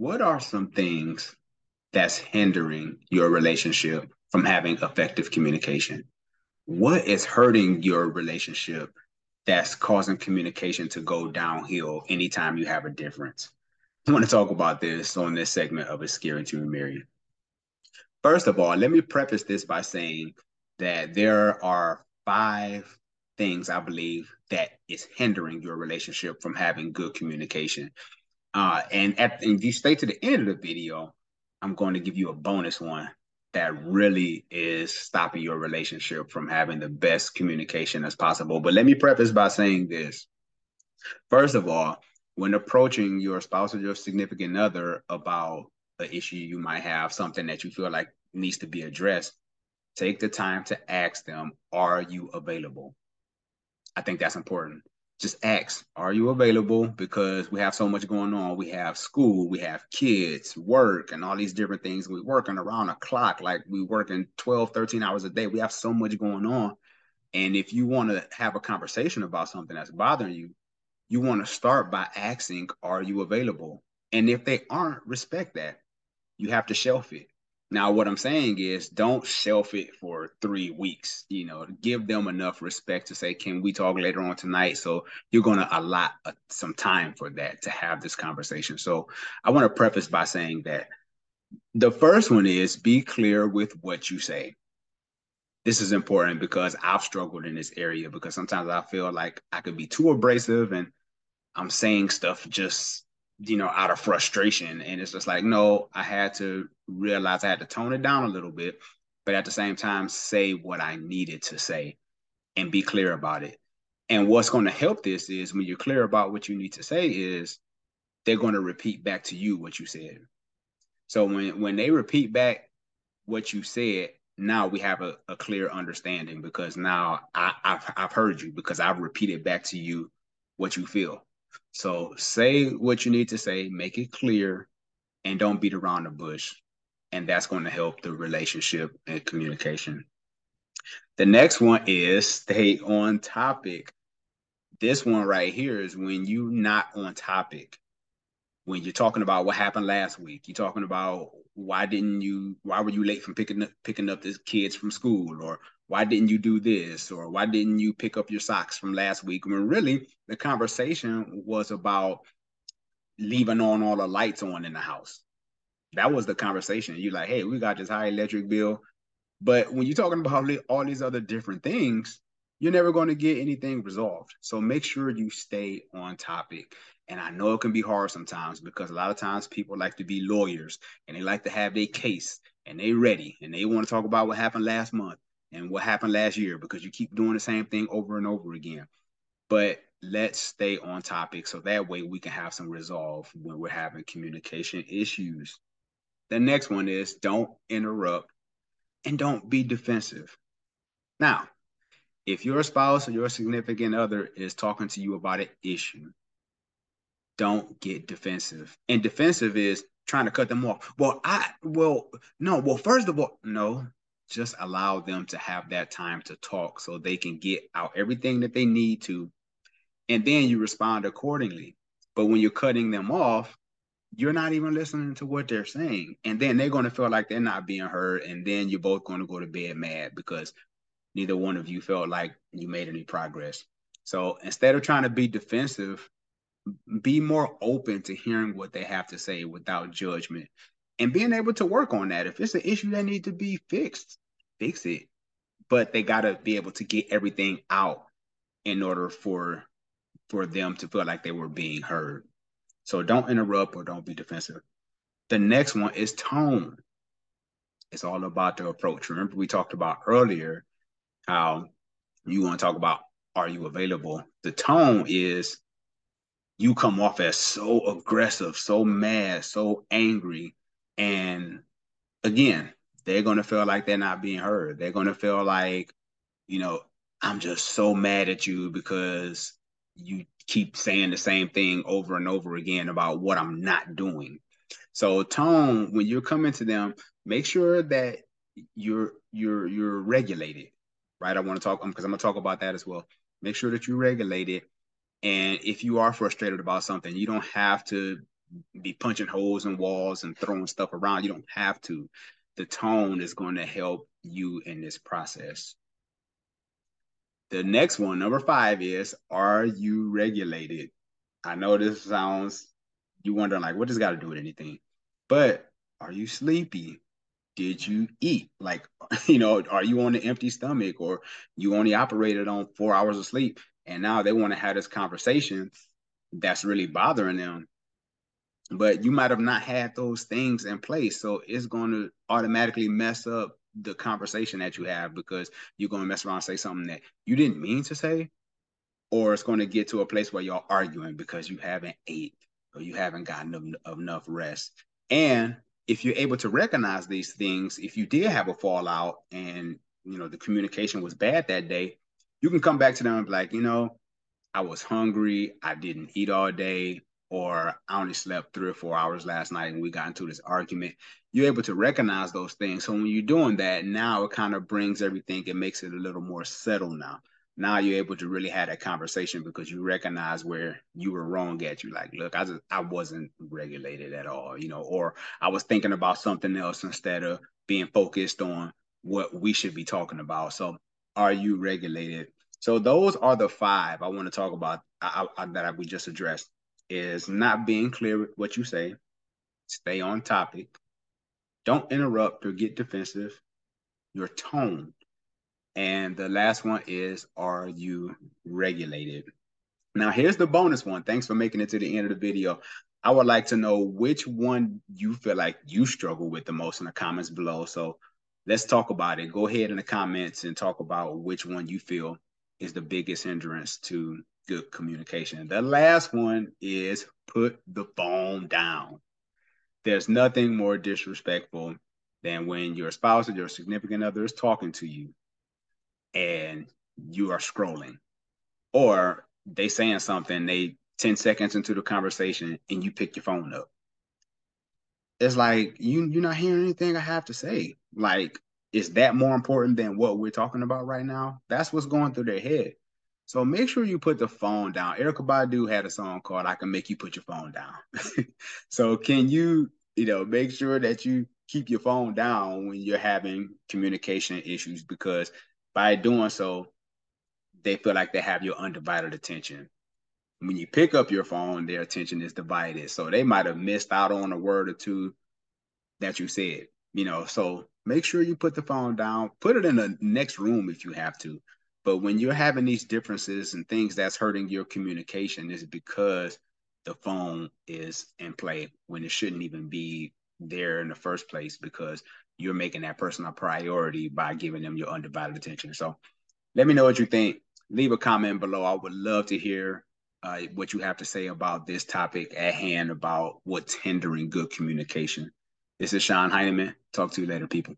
what are some things that's hindering your relationship from having effective communication? What is hurting your relationship that's causing communication to go downhill anytime you have a difference? I want to talk about this on this segment of It's Scary to Remarry. First of all, let me preface this by saying that there are five things I believe that is hindering your relationship from having good communication. Uh, and at, if you stay to the end of the video, I'm going to give you a bonus one that really is stopping your relationship from having the best communication as possible. But let me preface by saying this. First of all, when approaching your spouse or your significant other about an issue you might have, something that you feel like needs to be addressed, take the time to ask them, Are you available? I think that's important just ask, are you available? Because we have so much going on. We have school, we have kids, work, and all these different things. We're working around a clock, like we working 12, 13 hours a day. We have so much going on. And if you want to have a conversation about something that's bothering you, you want to start by asking, are you available? And if they aren't, respect that. You have to shelf it. Now, what I'm saying is don't shelf it for three weeks. You know, give them enough respect to say, can we talk later on tonight? So you're going to allot a, some time for that to have this conversation. So I want to preface by saying that the first one is be clear with what you say. This is important because I've struggled in this area because sometimes I feel like I could be too abrasive and I'm saying stuff just you know, out of frustration. And it's just like, no, I had to realize I had to tone it down a little bit, but at the same time, say what I needed to say and be clear about it. And what's going to help this is when you're clear about what you need to say is they're going to repeat back to you what you said. So when when they repeat back what you said, now we have a, a clear understanding because now I, I've I've heard you because I've repeated back to you what you feel. So say what you need to say, make it clear, and don't beat around the bush. And that's going to help the relationship and communication. The next one is stay on topic. This one right here is when you not on topic. When you're talking about what happened last week, you're talking about why didn't you why were you late from picking up picking up the kids from school or why didn't you do this? Or why didn't you pick up your socks from last week? When really the conversation was about leaving on all the lights on in the house. That was the conversation. You're like hey we got this high electric bill. But when you're talking about all these other different things you're never going to get anything resolved. So make sure you stay on topic. And I know it can be hard sometimes because a lot of times people like to be lawyers and they like to have their case and they ready and they want to talk about what happened last month and what happened last year because you keep doing the same thing over and over again. But let's stay on topic so that way we can have some resolve when we're having communication issues. The next one is don't interrupt and don't be defensive. Now, if your spouse or your significant other is talking to you about an issue, don't get defensive. And defensive is trying to cut them off. Well, I, well, no, well, first of all, no, just allow them to have that time to talk so they can get out everything that they need to and then you respond accordingly. But when you're cutting them off you're not even listening to what they're saying. And then they're going to feel like they're not being heard and then you're both going to go to bed mad because neither one of you felt like you made any progress. So instead of trying to be defensive be more open to hearing what they have to say without judgment and being able to work on that. If it's an issue that needs to be fixed, fix it. But they got to be able to get everything out in order for for them to feel like they were being heard. So don't interrupt or don't be defensive. The next one is tone. It's all about the approach. Remember, we talked about earlier how you want to talk about are you available? The tone is you come off as so aggressive, so mad, so angry, and again, they're going to feel like they're not being heard. They're going to feel like, you know, I'm just so mad at you because you keep saying the same thing over and over again about what I'm not doing. So tone, when you're coming to them, make sure that you're you're you're regulated, right? I want to talk um, because I'm gonna talk about that as well. Make sure that you're regulated. And if you are frustrated about something, you don't have to be punching holes in walls and throwing stuff around. You don't have to. The tone is going to help you in this process. The next one, number five, is Are you regulated? I know this sounds, you wondering, like, what does got to do with anything? But are you sleepy? Did you eat? Like, you know, are you on an empty stomach or you only operated on four hours of sleep? And now they want to have this conversation that's really bothering them. But you might have not had those things in place. So it's going to automatically mess up the conversation that you have because you're going to mess around and say something that you didn't mean to say. Or it's going to get to a place where you're arguing because you haven't ate or you haven't gotten enough rest. And if you're able to recognize these things, if you did have a fallout and you know the communication was bad that day, you can come back to them and be like, you know, I was hungry, I didn't eat all day, or I only slept three or four hours last night and we got into this argument. You're able to recognize those things. So when you're doing that, now it kind of brings everything, it makes it a little more settled now. Now you're able to really have that conversation because you recognize where you were wrong at. You like, look, I just I wasn't regulated at all, you know, or I was thinking about something else instead of being focused on what we should be talking about. So are you regulated? So those are the five I want to talk about I, I, that we just addressed. Is not being clear with what you say, stay on topic, don't interrupt or get defensive, your tone, and the last one is are you regulated? Now here's the bonus one. Thanks for making it to the end of the video. I would like to know which one you feel like you struggle with the most in the comments below. So let's talk about it. Go ahead in the comments and talk about which one you feel is the biggest hindrance to good communication. The last one is put the phone down. There's nothing more disrespectful than when your spouse or your significant other is talking to you and you are scrolling. Or they saying something, they 10 seconds into the conversation and you pick your phone up it's like you you're not hearing anything I have to say. Like, is that more important than what we're talking about right now? That's what's going through their head. So make sure you put the phone down. Erykah Badu had a song called "I Can Make You Put Your Phone Down." so can you, you know, make sure that you keep your phone down when you're having communication issues because by doing so, they feel like they have your undivided attention when you pick up your phone, their attention is divided. So they might have missed out on a word or two that you said, you know. So make sure you put the phone down, put it in the next room if you have to. But when you're having these differences and things that's hurting your communication, is because the phone is in play when it shouldn't even be there in the first place because you're making that person a priority by giving them your undivided attention. So let me know what you think. Leave a comment below. I would love to hear uh, what you have to say about this topic at hand about what's hindering good communication. This is Sean Heineman. Talk to you later, people.